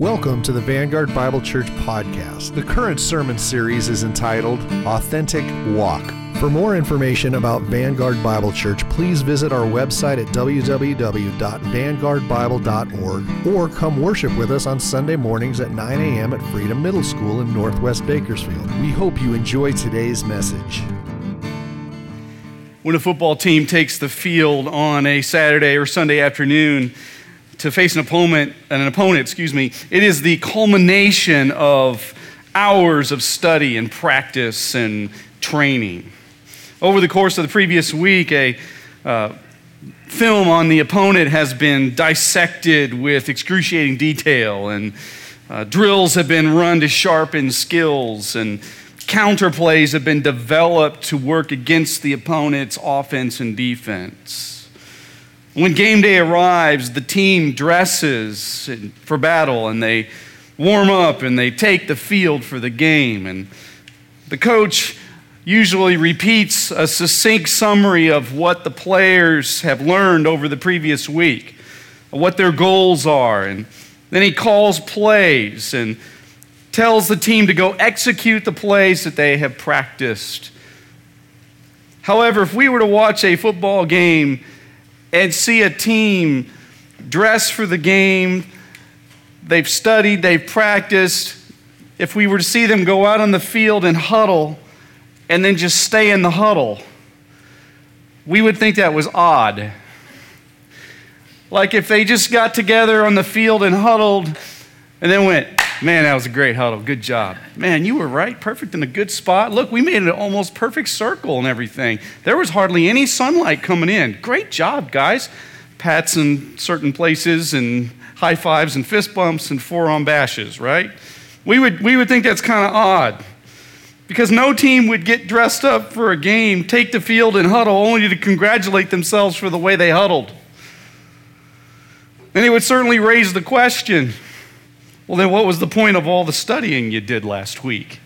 Welcome to the Vanguard Bible Church podcast. The current sermon series is entitled Authentic Walk. For more information about Vanguard Bible Church, please visit our website at www.vanguardbible.org or come worship with us on Sunday mornings at 9 a.m. at Freedom Middle School in Northwest Bakersfield. We hope you enjoy today's message. When a football team takes the field on a Saturday or Sunday afternoon, to face an opponent, an opponent, excuse me, it is the culmination of hours of study and practice and training. Over the course of the previous week, a uh, film on the opponent has been dissected with excruciating detail, and uh, drills have been run to sharpen skills, and counterplays have been developed to work against the opponent's offense and defense. When game day arrives, the team dresses for battle and they warm up and they take the field for the game. And the coach usually repeats a succinct summary of what the players have learned over the previous week, what their goals are. And then he calls plays and tells the team to go execute the plays that they have practiced. However, if we were to watch a football game, and see a team dress for the game. They've studied, they've practiced. If we were to see them go out on the field and huddle and then just stay in the huddle, we would think that was odd. Like if they just got together on the field and huddled and then went, Man, that was a great huddle. Good job. Man, you were right. Perfect in a good spot. Look, we made an almost perfect circle and everything. There was hardly any sunlight coming in. Great job, guys. Pats in certain places and high fives and fist bumps and forearm bashes, right? We would, we would think that's kind of odd because no team would get dressed up for a game, take the field, and huddle only to congratulate themselves for the way they huddled. And it would certainly raise the question well, then what was the point of all the studying you did last week?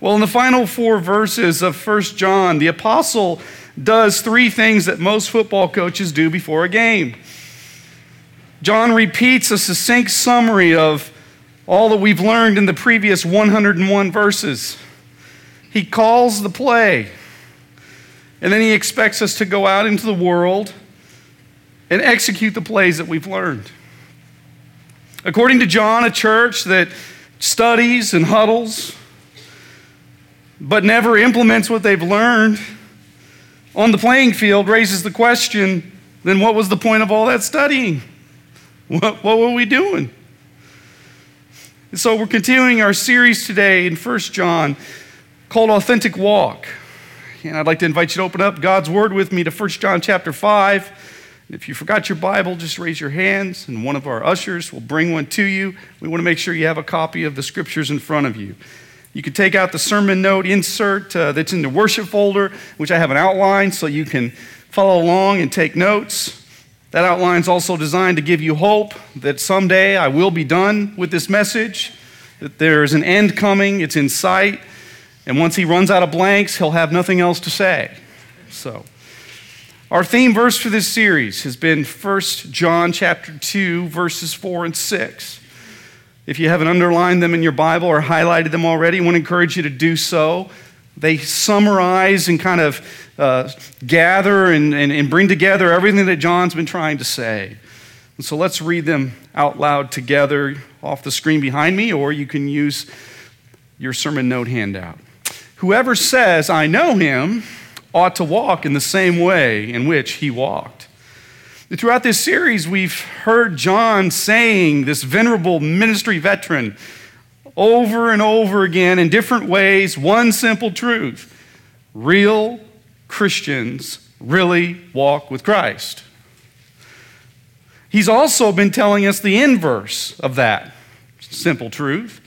Well, in the final four verses of 1 John, the apostle does three things that most football coaches do before a game. John repeats a succinct summary of all that we've learned in the previous 101 verses. He calls the play, and then he expects us to go out into the world and execute the plays that we've learned. According to John, a church that studies and huddles, but never implements what they've learned on the playing field raises the question then what was the point of all that studying? What, what were we doing? And so we're continuing our series today in 1 John called Authentic Walk. And I'd like to invite you to open up God's Word with me to 1 John chapter 5. If you forgot your Bible, just raise your hands, and one of our ushers will bring one to you. We want to make sure you have a copy of the scriptures in front of you. You can take out the sermon note insert uh, that's in the worship folder, which I have an outline so you can follow along and take notes. That outline is also designed to give you hope that someday I will be done with this message, that there's an end coming, it's in sight, and once he runs out of blanks, he'll have nothing else to say. So, our theme verse for this series has been 1 John chapter 2 verses 4 and 6. If you haven't underlined them in your Bible or highlighted them already, I want to encourage you to do so. They summarize and kind of uh, gather and, and, and bring together everything that John's been trying to say. And so let's read them out loud together off the screen behind me, or you can use your sermon note handout. Whoever says, I know him, ought to walk in the same way in which he walked. Throughout this series, we've heard John saying, this venerable ministry veteran, over and over again in different ways, one simple truth real Christians really walk with Christ. He's also been telling us the inverse of that simple truth,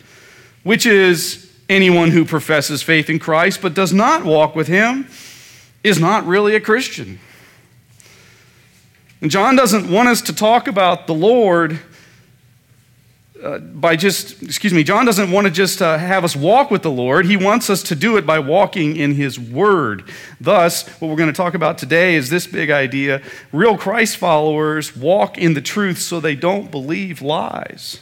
which is anyone who professes faith in Christ but does not walk with him is not really a Christian. And John doesn't want us to talk about the Lord uh, by just, excuse me, John doesn't want to just uh, have us walk with the Lord. He wants us to do it by walking in His Word. Thus, what we're going to talk about today is this big idea real Christ followers walk in the truth so they don't believe lies.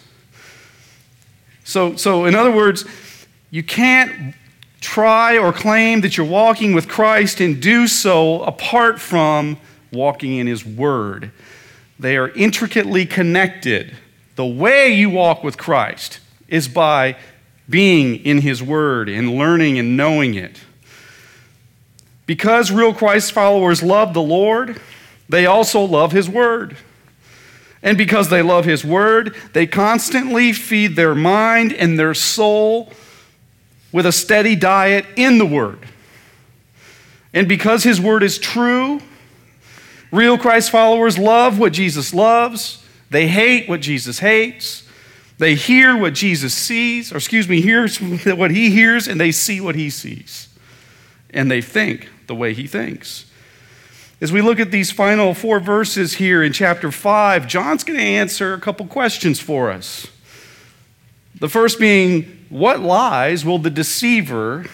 So, so in other words, you can't try or claim that you're walking with Christ and do so apart from walking in His Word. They are intricately connected. The way you walk with Christ is by being in His Word and learning and knowing it. Because real Christ followers love the Lord, they also love His Word. And because they love His Word, they constantly feed their mind and their soul with a steady diet in the Word. And because His Word is true, real Christ followers love what Jesus loves they hate what Jesus hates. They hear what Jesus sees, or excuse me, hears what he hears, and they see what he sees. And they think the way he thinks. As we look at these final four verses here in chapter 5, John's going to answer a couple questions for us. The first being, What lies will the deceiver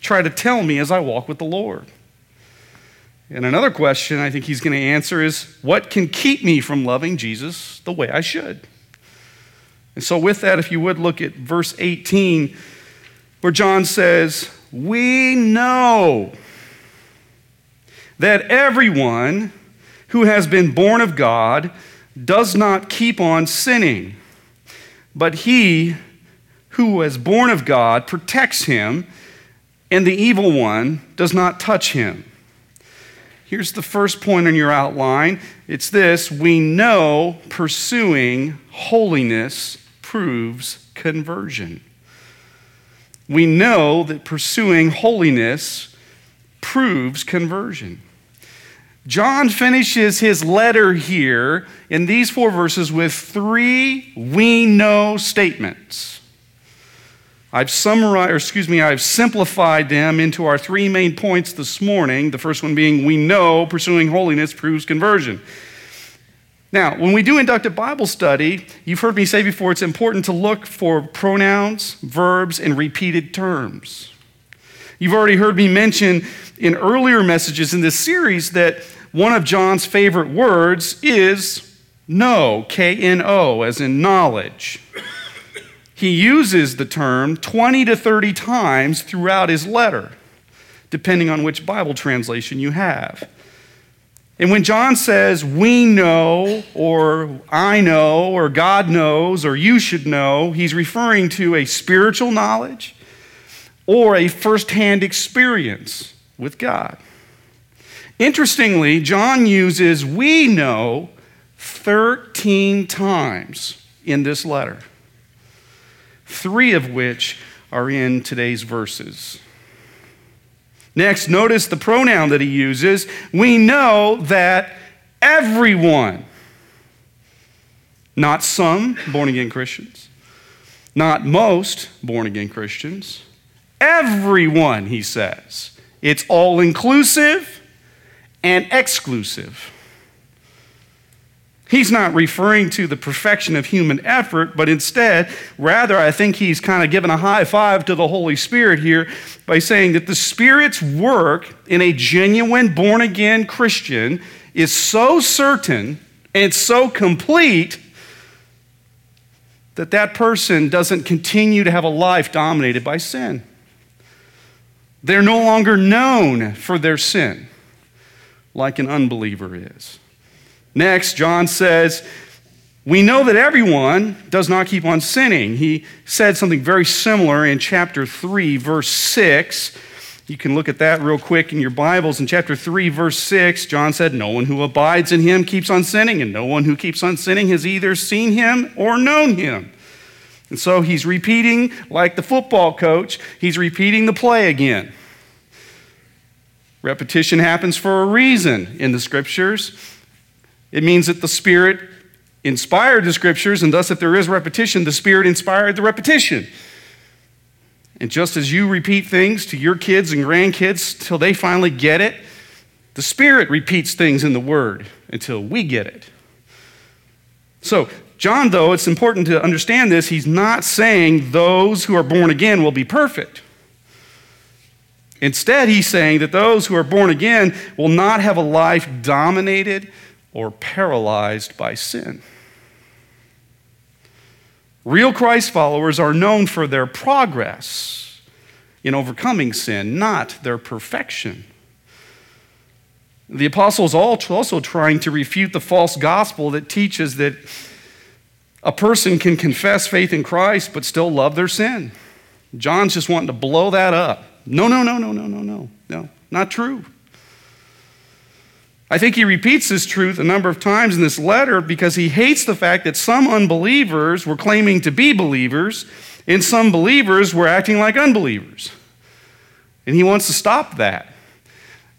try to tell me as I walk with the Lord? And another question I think he's going to answer is what can keep me from loving Jesus the way I should? And so, with that, if you would look at verse 18, where John says, We know that everyone who has been born of God does not keep on sinning, but he who was born of God protects him, and the evil one does not touch him. Here's the first point in your outline it's this we know pursuing holiness proves conversion. We know that pursuing holiness proves conversion. John finishes his letter here in these four verses with three we know statements. I've summarized, or excuse me, I've simplified them into our three main points this morning. The first one being we know pursuing holiness proves conversion. Now, when we do inductive Bible study, you've heard me say before it's important to look for pronouns, verbs, and repeated terms. You've already heard me mention in earlier messages in this series that one of John's favorite words is know, K N O, as in knowledge he uses the term 20 to 30 times throughout his letter, depending on which Bible translation you have. And when John says, we know, or I know, or God knows, or you should know, he's referring to a spiritual knowledge or a firsthand experience with God. Interestingly, John uses we know 13 times in this letter three of which are in today's verses. Next, notice the pronoun that he uses. We know that everyone, not some born again Christians, not most born again Christians, everyone, he says. It's all inclusive and exclusive. He's not referring to the perfection of human effort, but instead, rather, I think he's kind of given a high five to the Holy Spirit here by saying that the Spirit's work in a genuine born again Christian is so certain and so complete that that person doesn't continue to have a life dominated by sin. They're no longer known for their sin like an unbeliever is. Next, John says, We know that everyone does not keep on sinning. He said something very similar in chapter 3, verse 6. You can look at that real quick in your Bibles. In chapter 3, verse 6, John said, No one who abides in him keeps on sinning, and no one who keeps on sinning has either seen him or known him. And so he's repeating, like the football coach, he's repeating the play again. Repetition happens for a reason in the scriptures. It means that the Spirit inspired the scriptures, and thus, if there is repetition, the Spirit inspired the repetition. And just as you repeat things to your kids and grandkids till they finally get it, the Spirit repeats things in the Word until we get it. So, John, though, it's important to understand this, he's not saying those who are born again will be perfect. Instead, he's saying that those who are born again will not have a life dominated or paralyzed by sin. Real Christ followers are known for their progress in overcoming sin, not their perfection. The apostles also trying to refute the false gospel that teaches that a person can confess faith in Christ but still love their sin. John's just wanting to blow that up. No, no, no, no, no, no, no, no. Not true. I think he repeats this truth a number of times in this letter because he hates the fact that some unbelievers were claiming to be believers and some believers were acting like unbelievers. And he wants to stop that.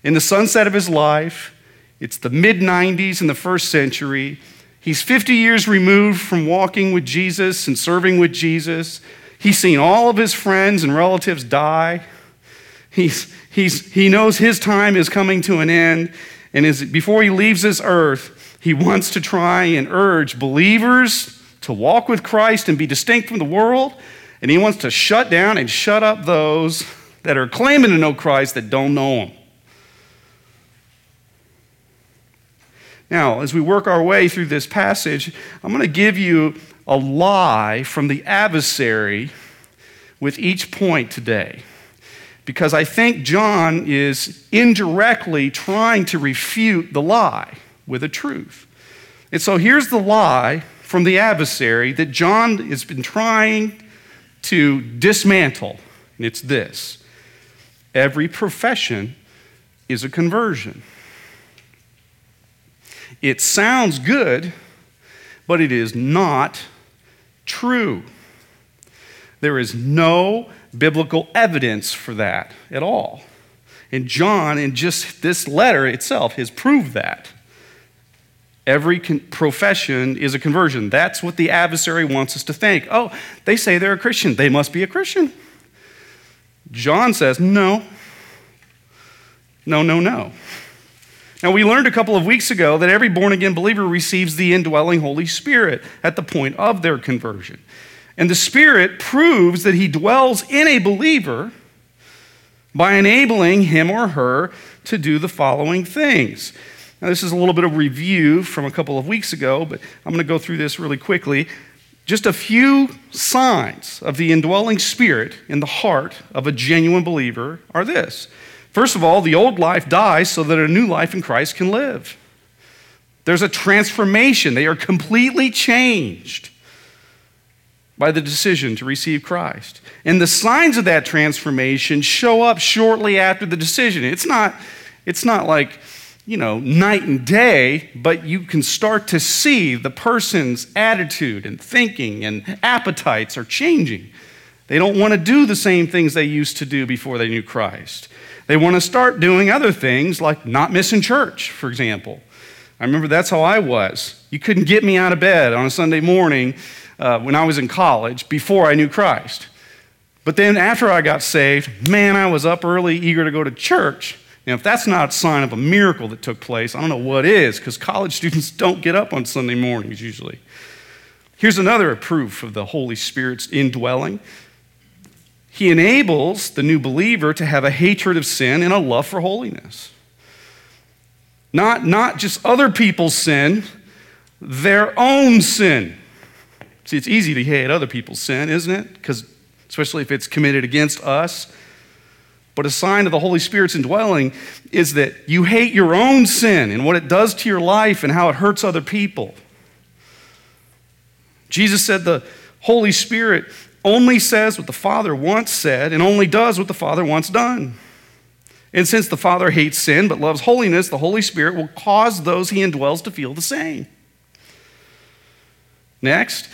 In the sunset of his life, it's the mid 90s in the first century. He's 50 years removed from walking with Jesus and serving with Jesus. He's seen all of his friends and relatives die. He's, he's, he knows his time is coming to an end. And as, before he leaves this earth, he wants to try and urge believers to walk with Christ and be distinct from the world. And he wants to shut down and shut up those that are claiming to know Christ that don't know him. Now, as we work our way through this passage, I'm going to give you a lie from the adversary with each point today because I think John is indirectly trying to refute the lie with a truth. And so here's the lie from the adversary that John has been trying to dismantle, and it's this every profession is a conversion. It sounds good, but it is not true. There is no biblical evidence for that at all. And John, in just this letter itself, has proved that. Every con- profession is a conversion. That's what the adversary wants us to think. Oh, they say they're a Christian. They must be a Christian. John says, no. No, no, no. Now, we learned a couple of weeks ago that every born again believer receives the indwelling Holy Spirit at the point of their conversion. And the Spirit proves that He dwells in a believer by enabling him or her to do the following things. Now, this is a little bit of review from a couple of weeks ago, but I'm going to go through this really quickly. Just a few signs of the indwelling spirit in the heart of a genuine believer are this. First of all, the old life dies so that a new life in Christ can live. There's a transformation, they are completely changed by the decision to receive Christ. And the signs of that transformation show up shortly after the decision. It's not, it's not like, you know, night and day, but you can start to see the person's attitude and thinking and appetites are changing. They don't want to do the same things they used to do before they knew Christ. They want to start doing other things like not missing church, for example. I remember that's how I was. You couldn't get me out of bed on a Sunday morning uh, when I was in college before I knew Christ. But then after I got saved, man, I was up early, eager to go to church. Now, if that's not a sign of a miracle that took place, I don't know what is, because college students don't get up on Sunday mornings usually. Here's another proof of the Holy Spirit's indwelling. He enables the new believer to have a hatred of sin and a love for holiness. Not, not just other people's sin, their own sin. See, it's easy to hate other people's sin, isn't it? Because especially if it's committed against us. But a sign of the Holy Spirit's indwelling is that you hate your own sin and what it does to your life and how it hurts other people. Jesus said the Holy Spirit only says what the Father once said and only does what the Father once done. And since the Father hates sin but loves holiness, the Holy Spirit will cause those he indwells to feel the same. Next,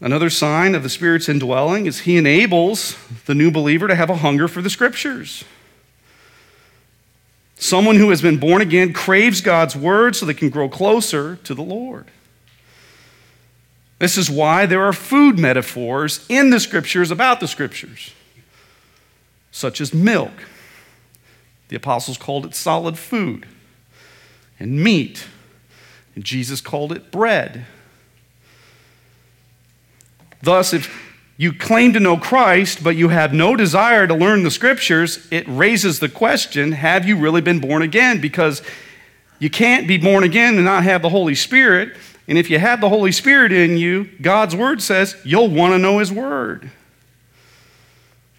Another sign of the Spirit's indwelling is He enables the new believer to have a hunger for the Scriptures. Someone who has been born again craves God's Word so they can grow closer to the Lord. This is why there are food metaphors in the Scriptures about the Scriptures, such as milk. The apostles called it solid food, and meat, and Jesus called it bread. Thus, if you claim to know Christ, but you have no desire to learn the scriptures, it raises the question have you really been born again? Because you can't be born again and not have the Holy Spirit. And if you have the Holy Spirit in you, God's Word says you'll want to know His Word.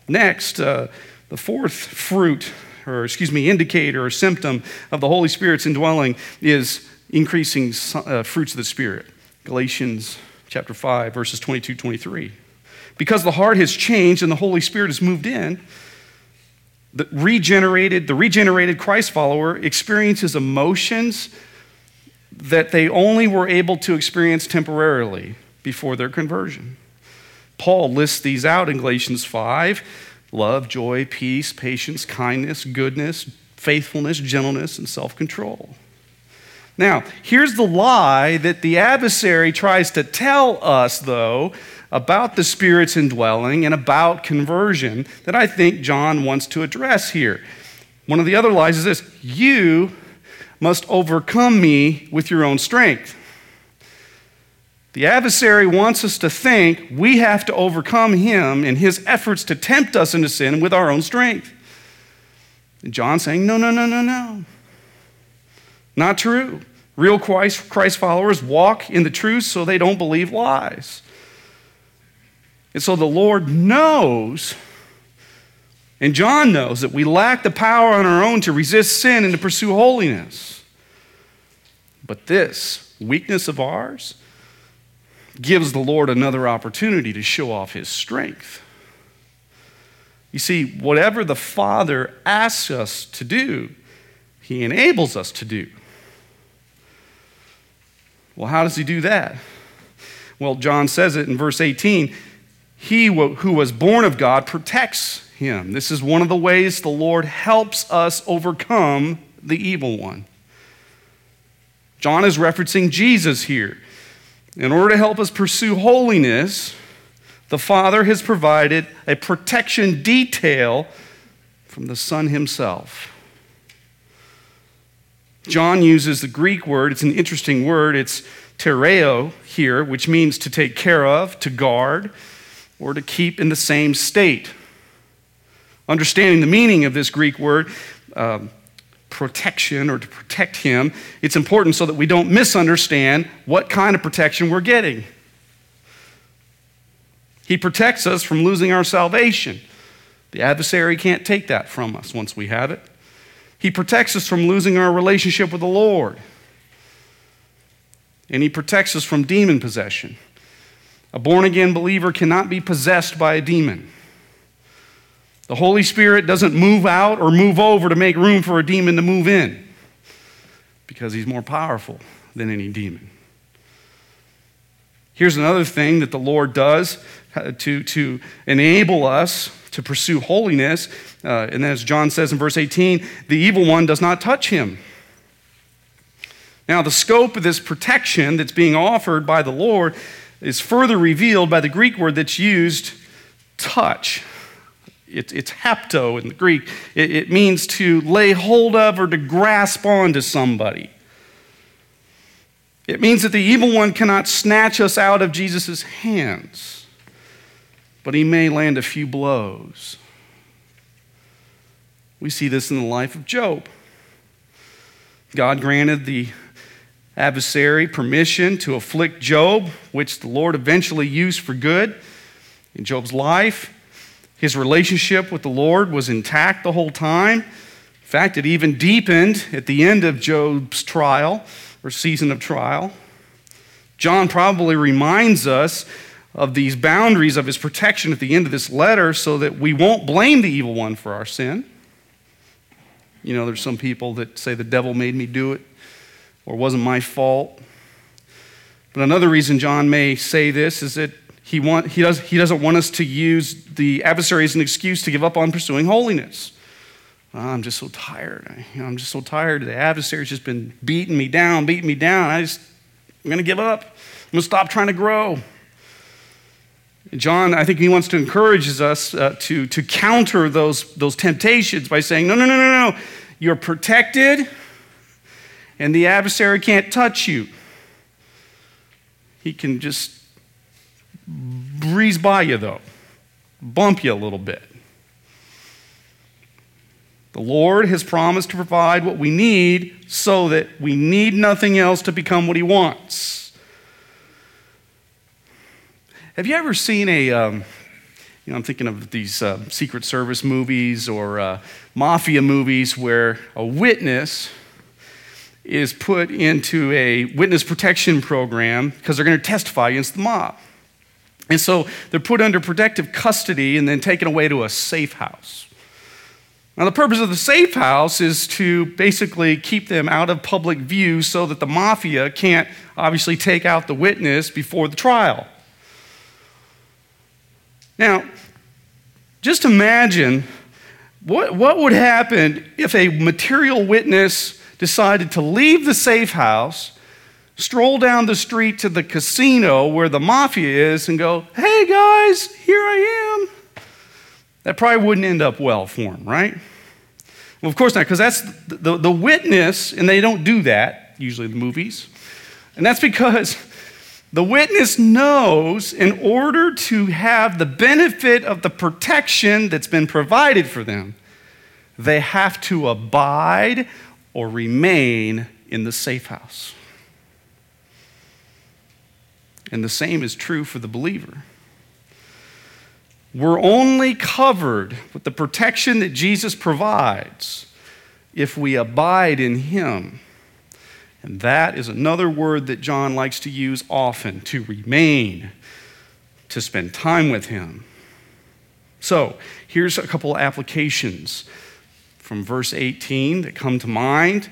Next, uh, the fourth fruit, or excuse me, indicator or symptom of the Holy Spirit's indwelling is increasing uh, fruits of the Spirit. Galatians chapter 5, verses 22 23. Because the heart has changed and the Holy Spirit has moved in, the regenerated, the regenerated Christ follower experiences emotions that they only were able to experience temporarily before their conversion. Paul lists these out in Galatians 5 love, joy, peace, patience, kindness, goodness, faithfulness, gentleness, and self control. Now, here's the lie that the adversary tries to tell us, though, about the Spirit's indwelling and about conversion that I think John wants to address here. One of the other lies is this you must overcome me with your own strength. The adversary wants us to think we have to overcome him in his efforts to tempt us into sin with our own strength. And John's saying, no, no, no, no, no. Not true. Real Christ, Christ followers walk in the truth so they don't believe lies. And so the Lord knows, and John knows, that we lack the power on our own to resist sin and to pursue holiness. But this weakness of ours gives the Lord another opportunity to show off his strength. You see, whatever the Father asks us to do, he enables us to do. Well, how does he do that? Well, John says it in verse 18 he who was born of God protects him. This is one of the ways the Lord helps us overcome the evil one. John is referencing Jesus here. In order to help us pursue holiness, the Father has provided a protection detail from the Son himself. John uses the Greek word, it's an interesting word, it's tereo here, which means to take care of, to guard or to keep in the same state. Understanding the meaning of this Greek word, uh, protection or to protect him, it's important so that we don't misunderstand what kind of protection we're getting. He protects us from losing our salvation. The adversary can't take that from us once we have it. He protects us from losing our relationship with the Lord. And he protects us from demon possession. A born again believer cannot be possessed by a demon. The Holy Spirit doesn't move out or move over to make room for a demon to move in because he's more powerful than any demon. Here's another thing that the Lord does uh, to, to enable us to pursue holiness. Uh, and as John says in verse 18, the evil one does not touch him. Now, the scope of this protection that's being offered by the Lord is further revealed by the Greek word that's used, touch. It, it's hapto in the Greek. It, it means to lay hold of or to grasp onto somebody. It means that the evil one cannot snatch us out of Jesus' hands, but he may land a few blows. We see this in the life of Job. God granted the adversary permission to afflict Job, which the Lord eventually used for good in Job's life. His relationship with the Lord was intact the whole time. In fact, it even deepened at the end of Job's trial or season of trial. John probably reminds us of these boundaries of his protection at the end of this letter so that we won't blame the evil one for our sin. You know, there's some people that say the devil made me do it or wasn't my fault. But another reason John may say this is that he, want, he, does, he doesn't want us to use the adversary as an excuse to give up on pursuing holiness. Oh, I'm just so tired. I, you know, I'm just so tired. The adversary's just been beating me down, beating me down. I just, I'm going to give up. I'm going to stop trying to grow. John, I think he wants to encourage us uh, to, to counter those, those temptations by saying, no, no, no, no, no. You're protected and the adversary can't touch you. He can just breeze by you, though, bump you a little bit. The Lord has promised to provide what we need so that we need nothing else to become what He wants. Have you ever seen a, um, you know, I'm thinking of these uh, Secret Service movies or uh, mafia movies where a witness is put into a witness protection program because they're going to testify against the mob. And so they're put under protective custody and then taken away to a safe house. Now, the purpose of the safe house is to basically keep them out of public view so that the mafia can't obviously take out the witness before the trial. Now, just imagine what, what would happen if a material witness decided to leave the safe house, stroll down the street to the casino where the mafia is, and go, hey guys, here I am. That probably wouldn't end up well for him, right? Well, of course not, because that's the, the, the, witness, and they don't do that, usually in the movies. And that's because the witness knows in order to have the benefit of the protection that's been provided for them, they have to abide or remain in the safe house. And the same is true for the believer. We're only covered with the protection that Jesus provides if we abide in Him. And that is another word that John likes to use often to remain, to spend time with Him. So, here's a couple applications from verse 18 that come to mind.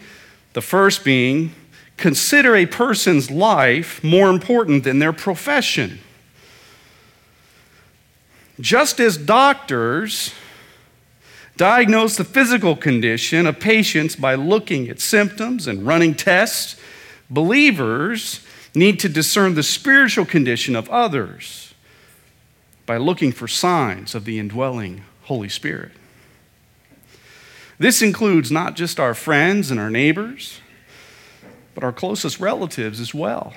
The first being, consider a person's life more important than their profession. Just as doctors diagnose the physical condition of patients by looking at symptoms and running tests, believers need to discern the spiritual condition of others by looking for signs of the indwelling Holy Spirit. This includes not just our friends and our neighbors, but our closest relatives as well.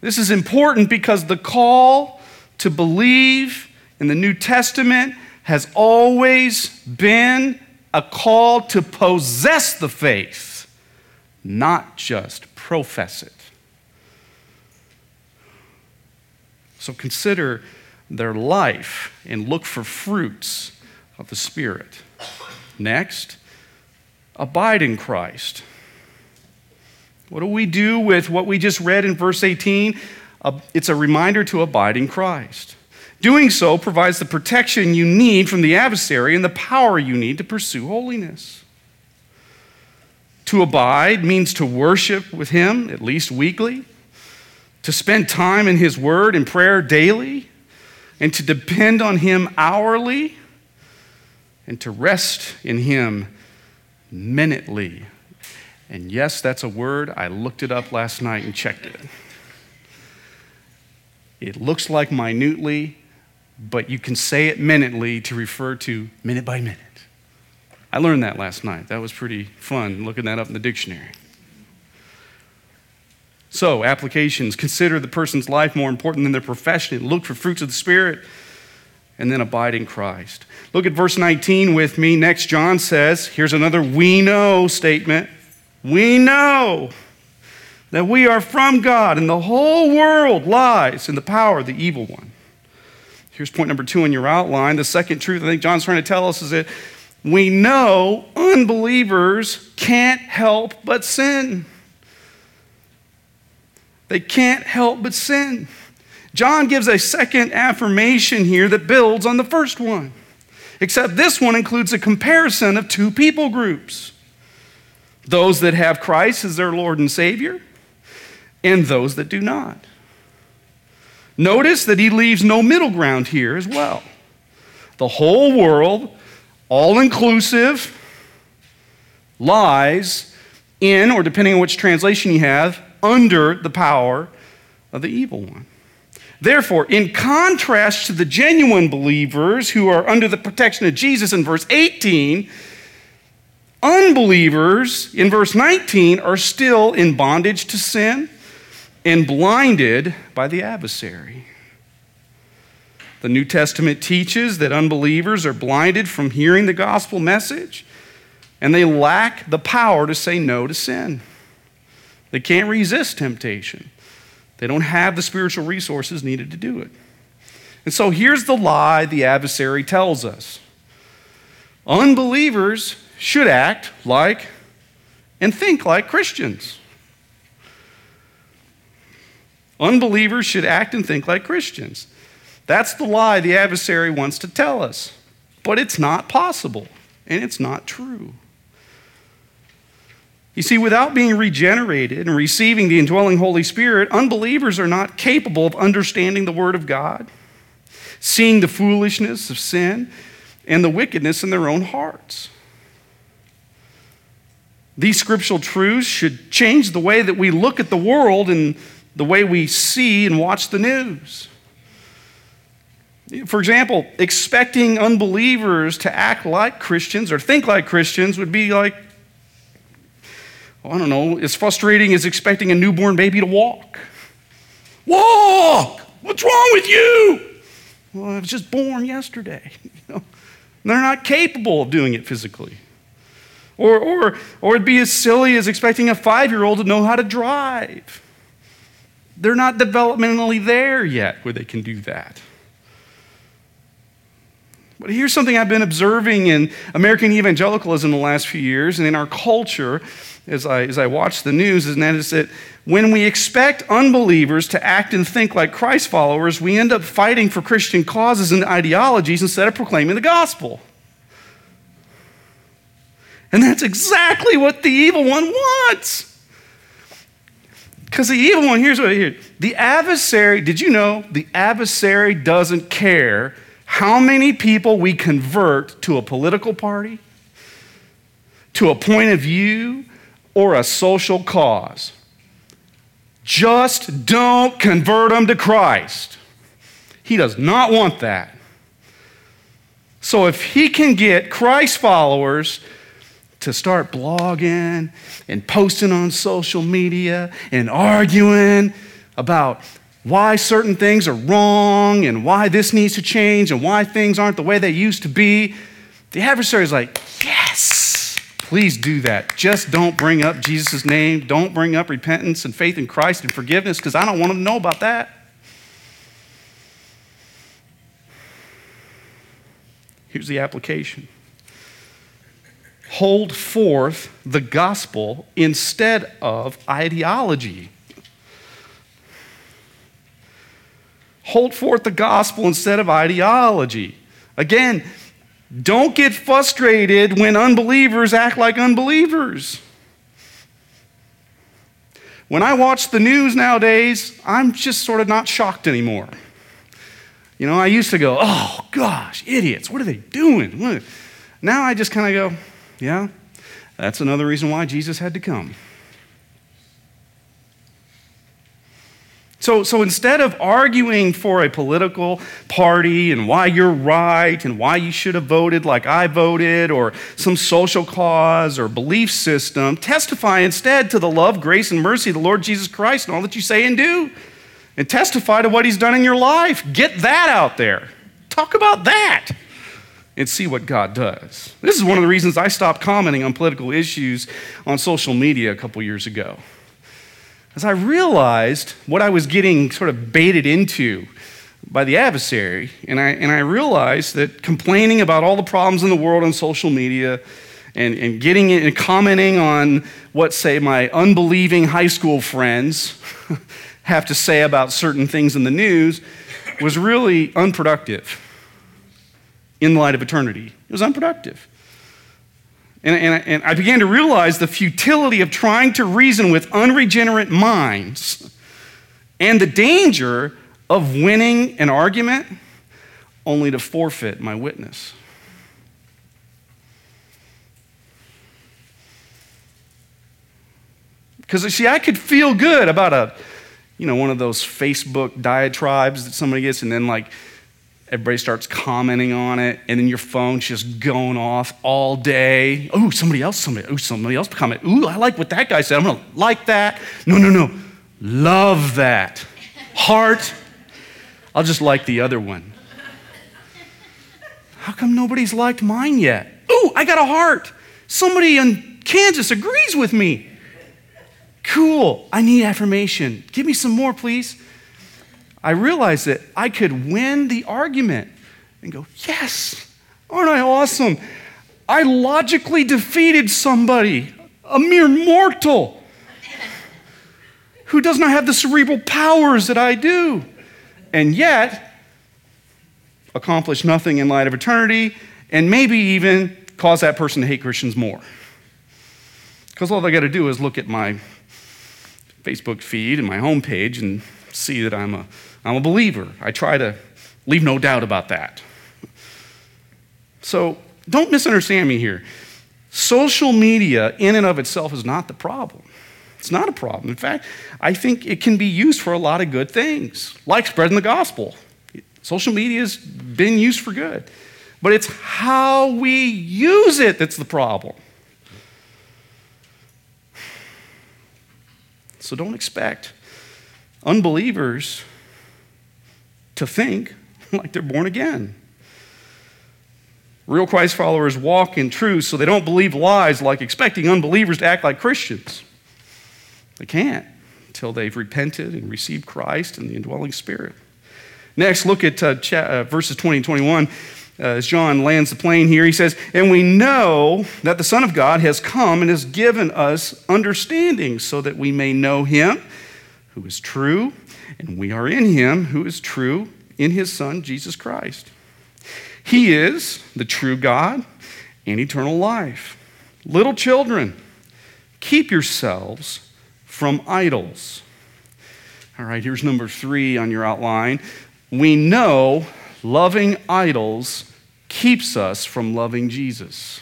This is important because the call to believe in the New Testament has always been a call to possess the faith, not just profess it. So consider their life and look for fruits of the Spirit. Next, abide in Christ. What do we do with what we just read in verse 18? Uh, it's a reminder to abide in Christ. Doing so provides the protection you need from the adversary and the power you need to pursue holiness. To abide means to worship with Him, at least weekly, to spend time in His Word and prayer daily, and to depend on Him hourly and to rest in Him minutely. And yes, that's a word. I looked it up last night and checked it. It looks like minutely, but you can say it minutely to refer to minute by minute. I learned that last night. That was pretty fun looking that up in the dictionary. So, applications consider the person's life more important than their profession. Look for fruits of the Spirit and then abide in Christ. Look at verse 19 with me. Next, John says, here's another we know statement. We know that we are from God, and the whole world lies in the power of the evil one. Here's point number two in your outline. The second truth I think John's trying to tell us is that we know unbelievers can't help but sin. They can't help but sin. John gives a second affirmation here that builds on the first one, except this one includes a comparison of two people groups those that have Christ as their Lord and Savior, and those that do not. Notice that he leaves no middle ground here as well. The whole world, all inclusive, lies in, or depending on which translation you have, under the power of the evil one. Therefore, in contrast to the genuine believers who are under the protection of Jesus in verse 18, unbelievers in verse 19 are still in bondage to sin and blinded by the adversary. The New Testament teaches that unbelievers are blinded from hearing the gospel message and they lack the power to say no to sin. They can't resist temptation. They don't have the spiritual resources needed to do it. And so here's the lie the adversary tells us unbelievers should act like and think like Christians. Unbelievers should act and think like Christians. That's the lie the adversary wants to tell us. But it's not possible, and it's not true. You see, without being regenerated and receiving the indwelling Holy Spirit, unbelievers are not capable of understanding the Word of God, seeing the foolishness of sin and the wickedness in their own hearts. These scriptural truths should change the way that we look at the world and the way we see and watch the news. For example, expecting unbelievers to act like Christians or think like Christians would be like I don't know, as frustrating as expecting a newborn baby to walk. Walk! What's wrong with you? Well, I was just born yesterday. You know? They're not capable of doing it physically. Or, or, or it'd be as silly as expecting a five year old to know how to drive. They're not developmentally there yet where they can do that. But here's something I've been observing in American evangelicalism the last few years and in our culture as I, as I watch the news, and that is that when we expect unbelievers to act and think like Christ followers, we end up fighting for Christian causes and ideologies instead of proclaiming the gospel. And that's exactly what the evil one wants. Because the evil one, here's what here. The adversary, did you know the adversary doesn't care how many people we convert to a political party, to a point of view, or a social cause. Just don't convert them to Christ. He does not want that. So if he can get Christ followers to start blogging and posting on social media and arguing about why certain things are wrong and why this needs to change and why things aren't the way they used to be, the adversary is like, yes, Please do that. Just don't bring up Jesus' name. Don't bring up repentance and faith in Christ and forgiveness because I don't want them to know about that. Here's the application hold forth the gospel instead of ideology. Hold forth the gospel instead of ideology. Again, don't get frustrated when unbelievers act like unbelievers. When I watch the news nowadays, I'm just sort of not shocked anymore. You know, I used to go, oh gosh, idiots, what are they doing? Now I just kind of go, yeah, that's another reason why Jesus had to come. So, so instead of arguing for a political party and why you're right and why you should have voted like I voted or some social cause or belief system, testify instead to the love, grace, and mercy of the Lord Jesus Christ and all that you say and do. And testify to what he's done in your life. Get that out there. Talk about that and see what God does. This is one of the reasons I stopped commenting on political issues on social media a couple years ago as I realized what I was getting sort of baited into by the adversary, and I, and I realized that complaining about all the problems in the world on social media and, and getting and commenting on what, say, my unbelieving high school friends have to say about certain things in the news was really unproductive in the light of eternity. It was unproductive. And, and, and I began to realize the futility of trying to reason with unregenerate minds and the danger of winning an argument only to forfeit my witness. Because, see, I could feel good about a, you know, one of those Facebook diatribes that somebody gets, and then, like, Everybody starts commenting on it, and then your phone's just going off all day. Oh, somebody else, somebody, oh, somebody else comment. Ooh, I like what that guy said. I'm gonna like that. No, no, no. Love that. Heart. I'll just like the other one. How come nobody's liked mine yet? Ooh, I got a heart. Somebody in Kansas agrees with me. Cool. I need affirmation. Give me some more, please. I realized that I could win the argument and go, Yes, aren't I awesome? I logically defeated somebody, a mere mortal, who does not have the cerebral powers that I do, and yet accomplish nothing in light of eternity, and maybe even cause that person to hate Christians more. Because all they got to do is look at my Facebook feed and my homepage and see that I'm a, I'm a believer. I try to leave no doubt about that. So don't misunderstand me here. Social media, in and of itself, is not the problem. It's not a problem. In fact, I think it can be used for a lot of good things, like spreading the gospel. Social media has been used for good. But it's how we use it that's the problem. So don't expect unbelievers to think like they're born again. Real Christ followers walk in truth so they don't believe lies like expecting unbelievers to act like Christians. They can't until they've repented and received Christ and the indwelling Spirit. Next, look at uh, cha- uh, verses 20 and 21. Uh, as John lands the plane here, he says, And we know that the Son of God has come and has given us understanding so that we may know him who is true, and we are in him who is true in his Son, Jesus Christ. He is the true God and eternal life. Little children, keep yourselves from idols. All right, here's number three on your outline. We know loving idols keeps us from loving Jesus.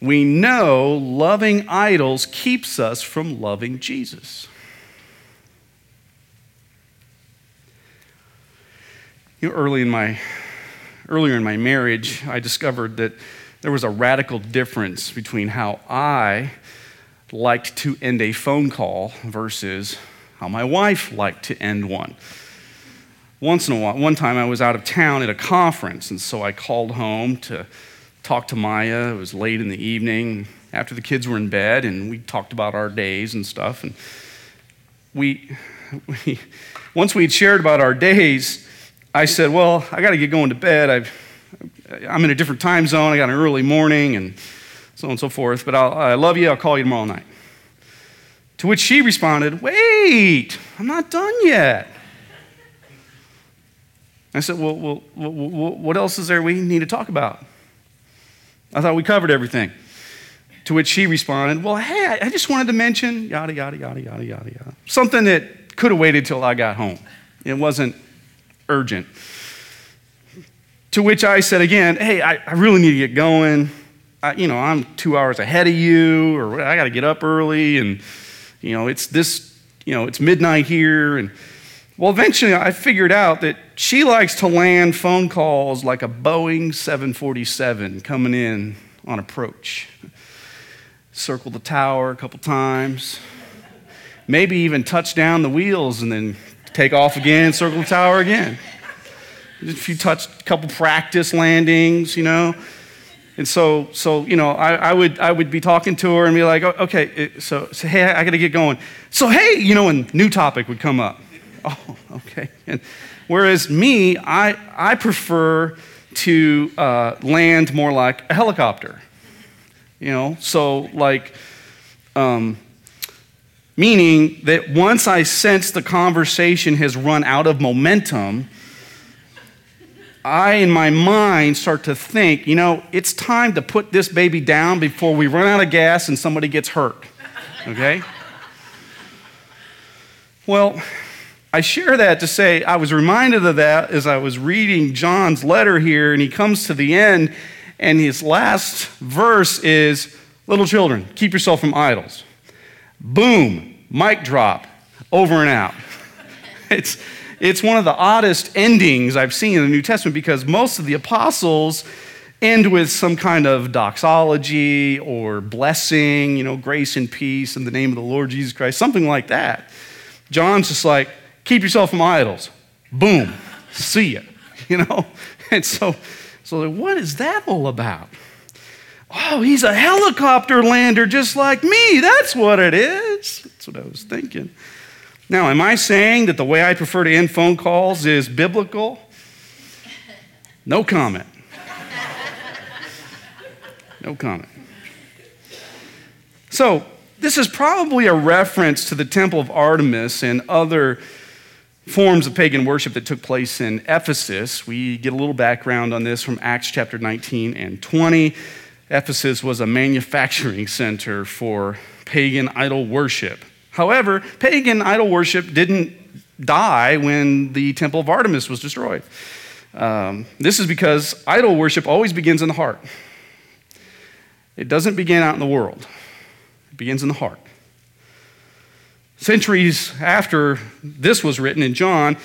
We know loving idols keeps us from loving Jesus. You know, early in my, earlier in my marriage, I discovered that there was a radical difference between how I liked to end a phone call versus how my wife liked to end one once in a while, one time I was out of town at a conference, and so I called home to talk to Maya. It was late in the evening after the kids were in bed, and we talked about our days and stuff. And we, we once we had shared about our days, I said, Well, I got to get going to bed. I've, I'm in a different time zone. I got an early morning, and so on and so forth. But I'll, I love you. I'll call you tomorrow night. To which she responded, Wait, I'm not done yet. I said, well, well, what else is there we need to talk about? I thought we covered everything. To which she responded, Well, hey, I just wanted to mention yada, yada, yada, yada, yada, yada. Something that could have waited till I got home. It wasn't urgent. To which I said again, Hey, I, I really need to get going. I, you know, I'm two hours ahead of you, or I got to get up early, and, you know, it's this, you know, it's midnight here. And, well, eventually I figured out that she likes to land phone calls like a Boeing 747 coming in on approach. Circle the tower a couple times, maybe even touch down the wheels and then take off again, circle the tower again. If you touch, a couple practice landings, you know. And so, so you know, I, I, would, I would be talking to her and be like, okay, so, so hey, I got to get going. So, hey, you know, a new topic would come up. Oh, okay. And whereas me, I, I prefer to uh, land more like a helicopter. You know, so like, um, meaning that once I sense the conversation has run out of momentum, I, in my mind, start to think, you know, it's time to put this baby down before we run out of gas and somebody gets hurt. Okay? Well, I share that to say I was reminded of that as I was reading John's letter here, and he comes to the end, and his last verse is Little children, keep yourself from idols. Boom, mic drop, over and out. It's, it's one of the oddest endings I've seen in the New Testament because most of the apostles end with some kind of doxology or blessing, you know, grace and peace in the name of the Lord Jesus Christ, something like that. John's just like, keep yourself from idols. Boom, see ya, you know? And so, so what is that all about? Oh, he's a helicopter lander just like me. That's what it is. That's what I was thinking. Now, am I saying that the way I prefer to end phone calls is biblical? No comment. No comment. So, this is probably a reference to the temple of Artemis and other forms of pagan worship that took place in Ephesus. We get a little background on this from Acts chapter 19 and 20. Ephesus was a manufacturing center for pagan idol worship. However, pagan idol worship didn't die when the temple of Artemis was destroyed. Um, this is because idol worship always begins in the heart. It doesn't begin out in the world, it begins in the heart. Centuries after this was written in John,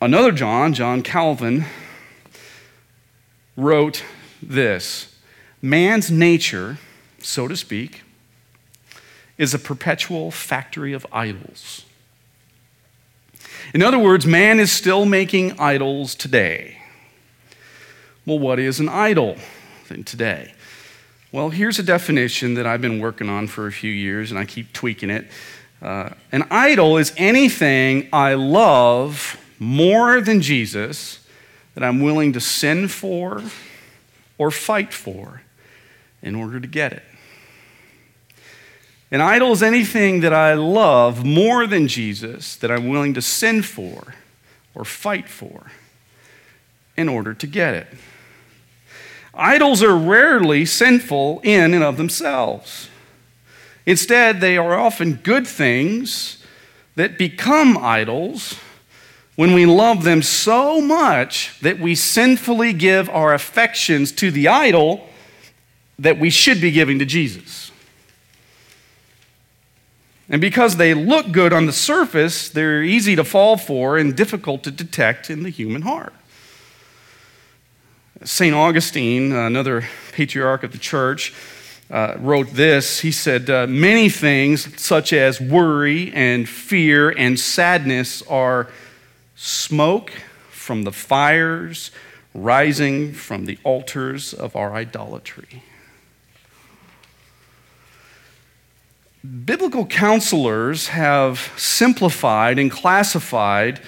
another John, John Calvin, wrote this Man's nature, so to speak, is a perpetual factory of idols. In other words, man is still making idols today. Well, what is an idol today? Well, here's a definition that I've been working on for a few years, and I keep tweaking it. Uh, an idol is anything I love more than Jesus that I'm willing to sin for or fight for in order to get it. An idol is anything that I love more than Jesus that I'm willing to sin for or fight for in order to get it. Idols are rarely sinful in and of themselves. Instead, they are often good things that become idols when we love them so much that we sinfully give our affections to the idol that we should be giving to Jesus. And because they look good on the surface, they're easy to fall for and difficult to detect in the human heart. St. Augustine, another patriarch of the church, uh, wrote this. He said, uh, Many things, such as worry and fear and sadness, are smoke from the fires rising from the altars of our idolatry. Biblical counselors have simplified and classified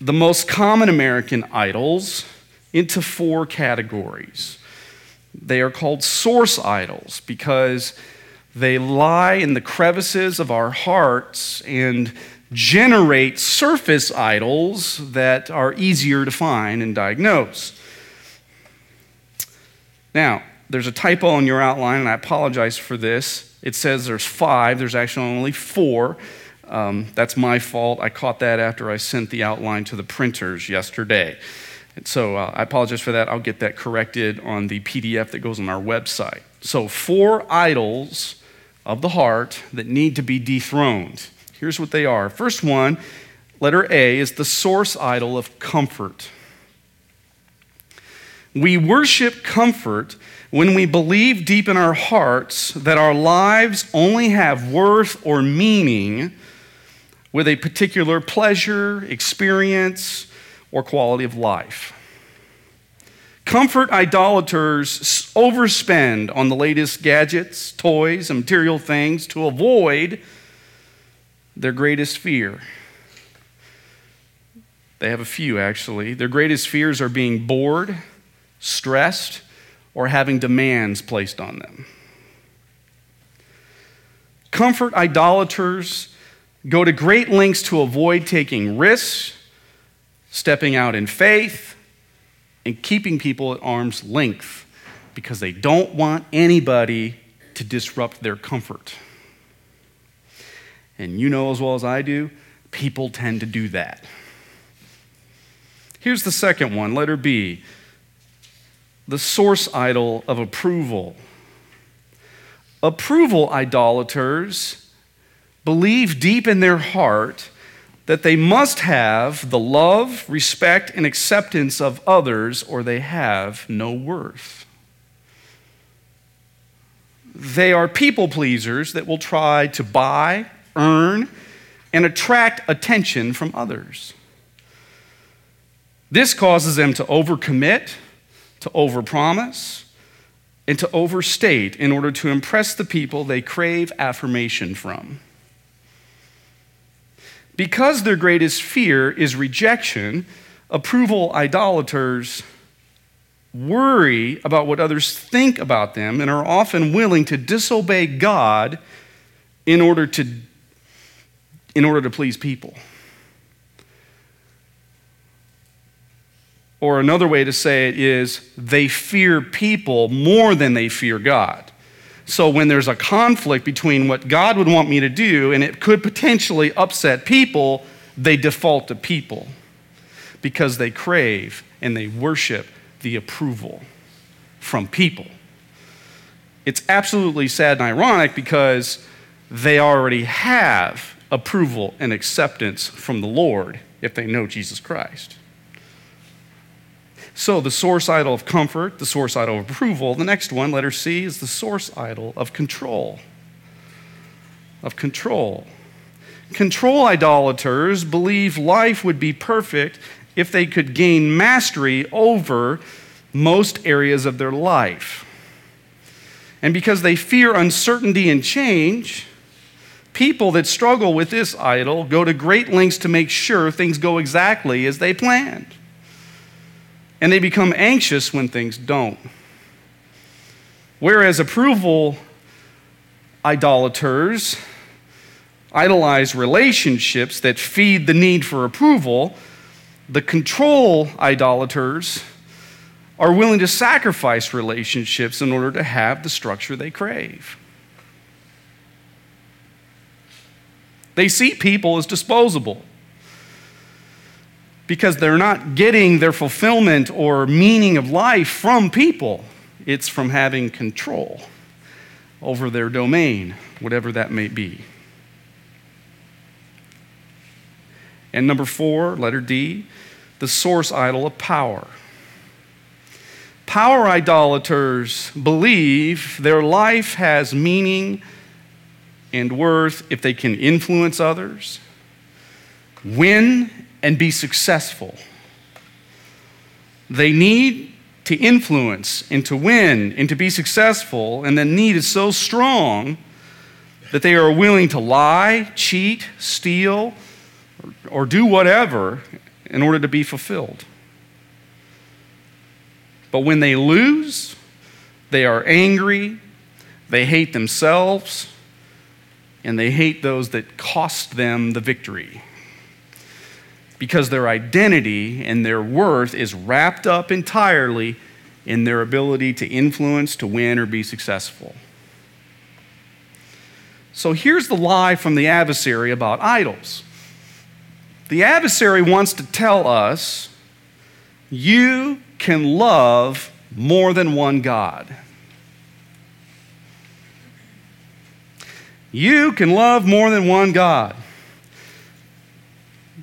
the most common American idols into four categories. They are called source idols because they lie in the crevices of our hearts and generate surface idols that are easier to find and diagnose. Now, there's a typo in your outline, and I apologize for this. It says there's five, there's actually only four. Um, that's my fault. I caught that after I sent the outline to the printers yesterday. And so uh, I apologize for that. I'll get that corrected on the PDF that goes on our website. So, four idols of the heart that need to be dethroned. Here's what they are. First one, letter A, is the source idol of comfort. We worship comfort when we believe deep in our hearts that our lives only have worth or meaning with a particular pleasure, experience, or quality of life. Comfort idolaters overspend on the latest gadgets, toys, and material things to avoid their greatest fear. They have a few, actually. Their greatest fears are being bored, stressed, or having demands placed on them. Comfort idolaters go to great lengths to avoid taking risks stepping out in faith, and keeping people at arm's length because they don't want anybody to disrupt their comfort. And you know as well as I do, people tend to do that. Here's the second one, letter B the source idol of approval. Approval idolaters believe deep in their heart that they must have the love, respect, and acceptance of others, or they have no worth. They are people pleasers that will try to buy, earn, and attract attention from others. This causes them to overcommit, to overpromise, and to overstate in order to impress the people they crave affirmation from. Because their greatest fear is rejection, approval idolaters worry about what others think about them and are often willing to disobey God in order to, in order to please people. Or another way to say it is they fear people more than they fear God. So when there's a conflict between what God would want me to do and it could potentially upset people, they default to people because they crave and they worship the approval from people. It's absolutely sad and ironic because they already have approval and acceptance from the Lord if they know Jesus Christ. So, the source idol of comfort, the source idol of approval. The next one, letter C, is the source idol of control. Of control. Control idolaters believe life would be perfect if they could gain mastery over most areas of their life. And because they fear uncertainty and change, people that struggle with this idol go to great lengths to make sure things go exactly as they planned and they become anxious when things don't. Whereas approval idolaters idolize relationships that feed the need for approval, the control idolaters are willing to sacrifice relationships in order to have the structure they crave. They see people as disposable because they're not getting their fulfillment or meaning of life from people. It's from having control over their domain, whatever that may be. And number four, letter D, the source idol of power. Power idolaters believe their life has meaning and worth if they can influence others, win and be successful. They need to influence and to win and to be successful, and the need is so strong that they are willing to lie, cheat, steal, or, do whatever in order to be fulfilled. But when they lose, they are angry, they hate themselves, and they hate those that cost them the victory because their identity and their worth is wrapped up entirely in their ability to influence, to win, or be successful. So here's the lie from the adversary about idols. The adversary wants to tell us you can love more than one God. You can love more than one God.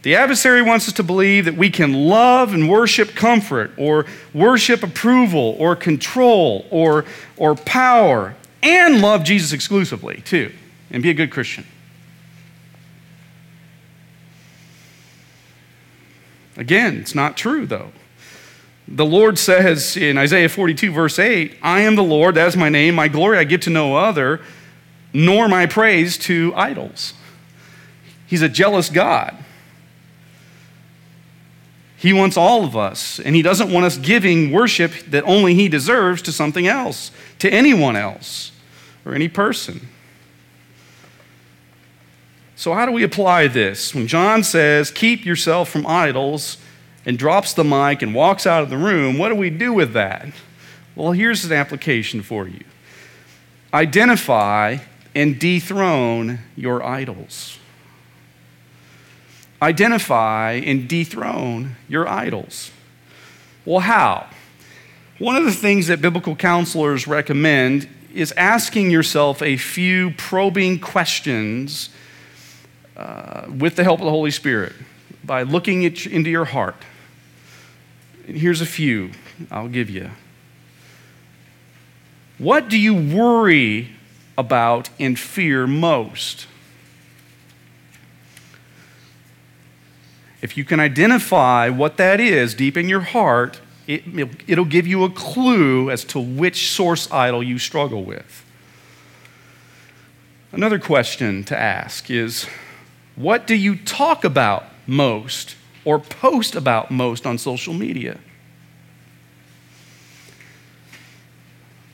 The adversary wants us to believe that we can love and worship comfort or worship approval or control or, or power and love Jesus exclusively, too, and be a good Christian. Again, it's not true, though. The Lord says in Isaiah 42, verse 8, I am the Lord, that is my name, my glory I give to no other, nor my praise to idols. He's a jealous God. He wants all of us, and He doesn't want us giving worship that only He deserves to something else, to anyone else, or any person. So, how do we apply this? When John says, keep yourself from idols, and drops the mic and walks out of the room, what do we do with that? Well, here's an application for you identify and dethrone your idols identify and dethrone your idols. Well, how? One of the things that biblical counselors recommend is asking yourself a few probing questions uh, with the help of the Holy Spirit by looking at, into your heart. And here's a few I'll give you. What do you worry about and fear most? If you can identify what that is deep in your heart, it, it'll give you a clue as to which source idol you struggle with. Another question to ask is what do you talk about most or post about most on social media?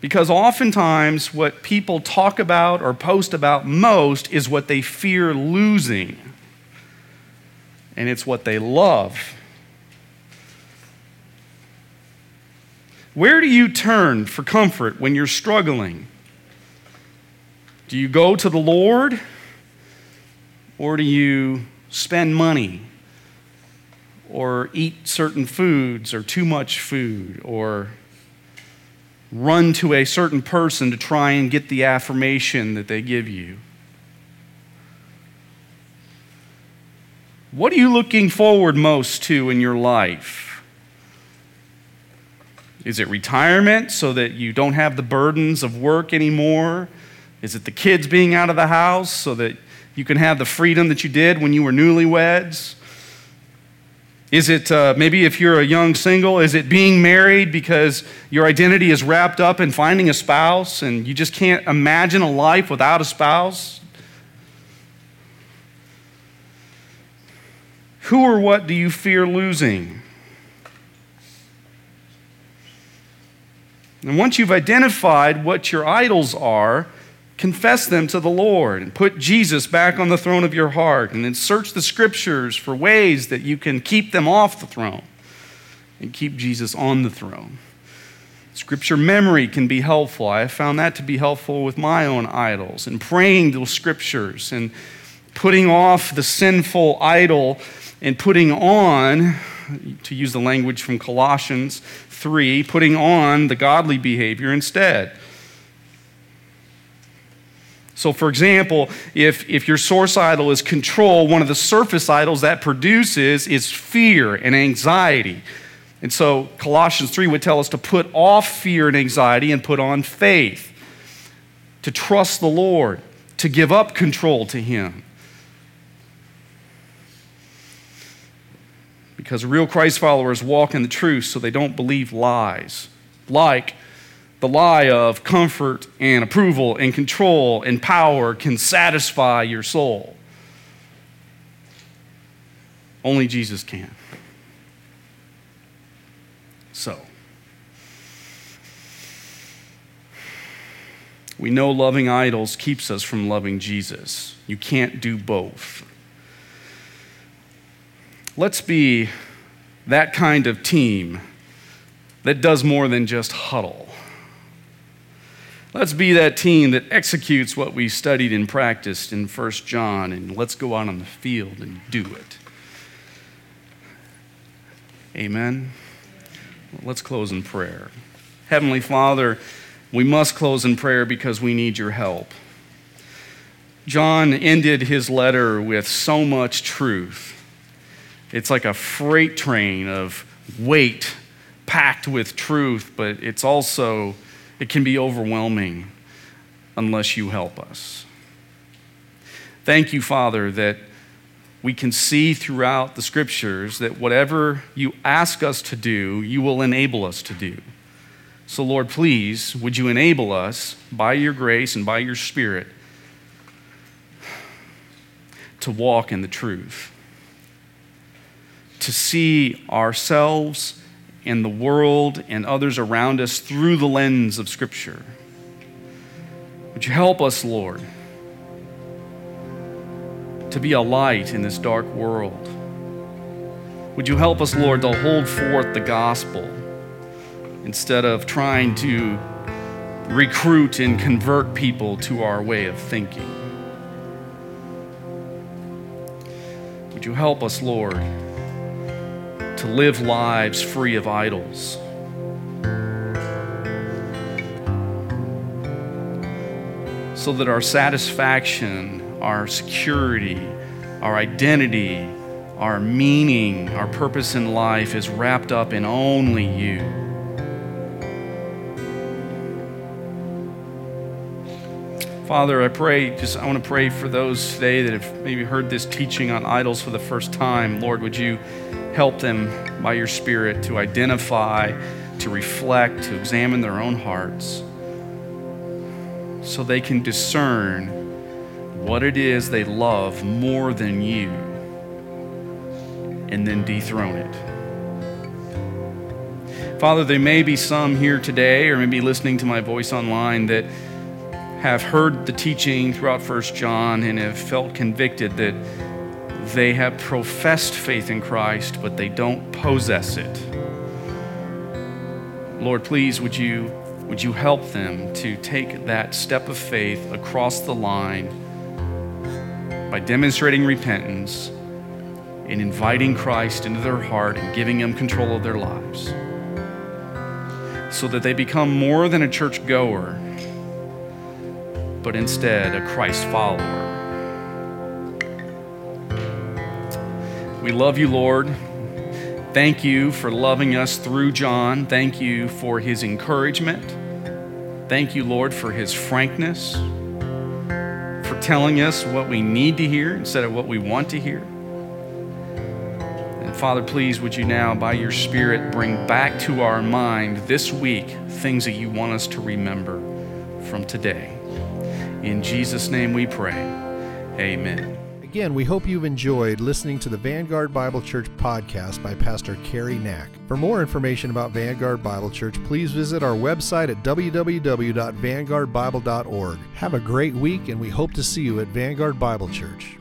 Because oftentimes, what people talk about or post about most is what they fear losing, and it's what they love. Where do you turn for comfort when you're struggling? Do you go to the Lord or do you spend money or eat certain foods or too much food or run to a certain person to try and get the affirmation that they give you? What are you looking forward most to in your life? Is it retirement so that you don't have the burdens of work anymore? Is it the kids being out of the house so that you can have the freedom that you did when you were newlyweds? Is it uh, maybe if you're a young single, is it being married because your identity is wrapped up in finding a spouse and you just can't imagine a life without a spouse? Who or what do you fear losing? And once you've identified what your idols are, confess them to the Lord and put Jesus back on the throne of your heart and then search the scriptures for ways that you can keep them off the throne and keep Jesus on the throne. Scripture memory can be helpful. I have found that to be helpful with my own idols and praying the scriptures and putting off the sinful idol and putting on, to use the language from Colossians 3, putting on the godly behavior instead. So, for example, if, if your source idol is control, one of the surface idols that produces is fear and anxiety. And so, Colossians 3 would tell us to put off fear and anxiety and put on faith, to trust the Lord, to give up control to Him. Because real Christ followers walk in the truth so they don't believe lies. Like, the lie of comfort and approval and control and power can satisfy your soul. Only Jesus can. So, we know loving idols keeps us from loving Jesus. You can't do both. Let's be that kind of team that does more than just huddle. Let's be that team that executes what we studied and practiced in 1 John, and let's go out on the field and do it. Amen. Let's close in prayer. Heavenly Father, we must close in prayer because we need your help. John ended his letter with so much truth. It's like a freight train of weight packed with truth, but it's also it can be overwhelming unless you help us. Thank you, Father, that we can see throughout the scriptures that whatever you ask us to do, you will enable us to do. So, Lord, please, would you enable us by your grace and by your Spirit to walk in the truth, to see ourselves and the world and others around us through the lens of Scripture. Would you help us, Lord, to be a light in this dark world? Would you help us, Lord, to hold forth the gospel instead of trying to recruit and convert people to our way of thinking? Would you help us, Lord? To live lives free of idols. So that our satisfaction, our security, our identity, our meaning, our purpose in life is wrapped up in only you. Father, I pray, just I want to pray for those today that have maybe heard this teaching on idols for the first time. Lord, would you help them by your Spirit to identify, to reflect, to examine their own hearts so they can discern what it is they love more than you and then dethrone it. Father, there may be some here today or maybe listening to my voice online that have heard the teaching throughout First John and have felt convicted that they have professed faith in Christ, but they don't possess it. Lord, please, would you, would you help them to take that step of faith across the line by demonstrating repentance and inviting Christ into their heart and giving them control of their lives so that they become more than a church goer, but instead a Christ follower. We love you, Lord. Thank you for loving us through John. Thank you for his encouragement. Thank you, Lord, for his frankness, for telling us what we need to hear instead of what we want to hear. And Father, please, would you now, by your Spirit, bring back to our mind this week things that you want us to remember from today. In Jesus' name we pray. Amen. Again, we hope you've enjoyed listening to the Vanguard Bible Church podcast by Pastor Cary Knack. For more information about Vanguard Bible Church, please visit our website at www.vanguardbible.org. Have a great week, and we hope to see you at Vanguard Bible Church.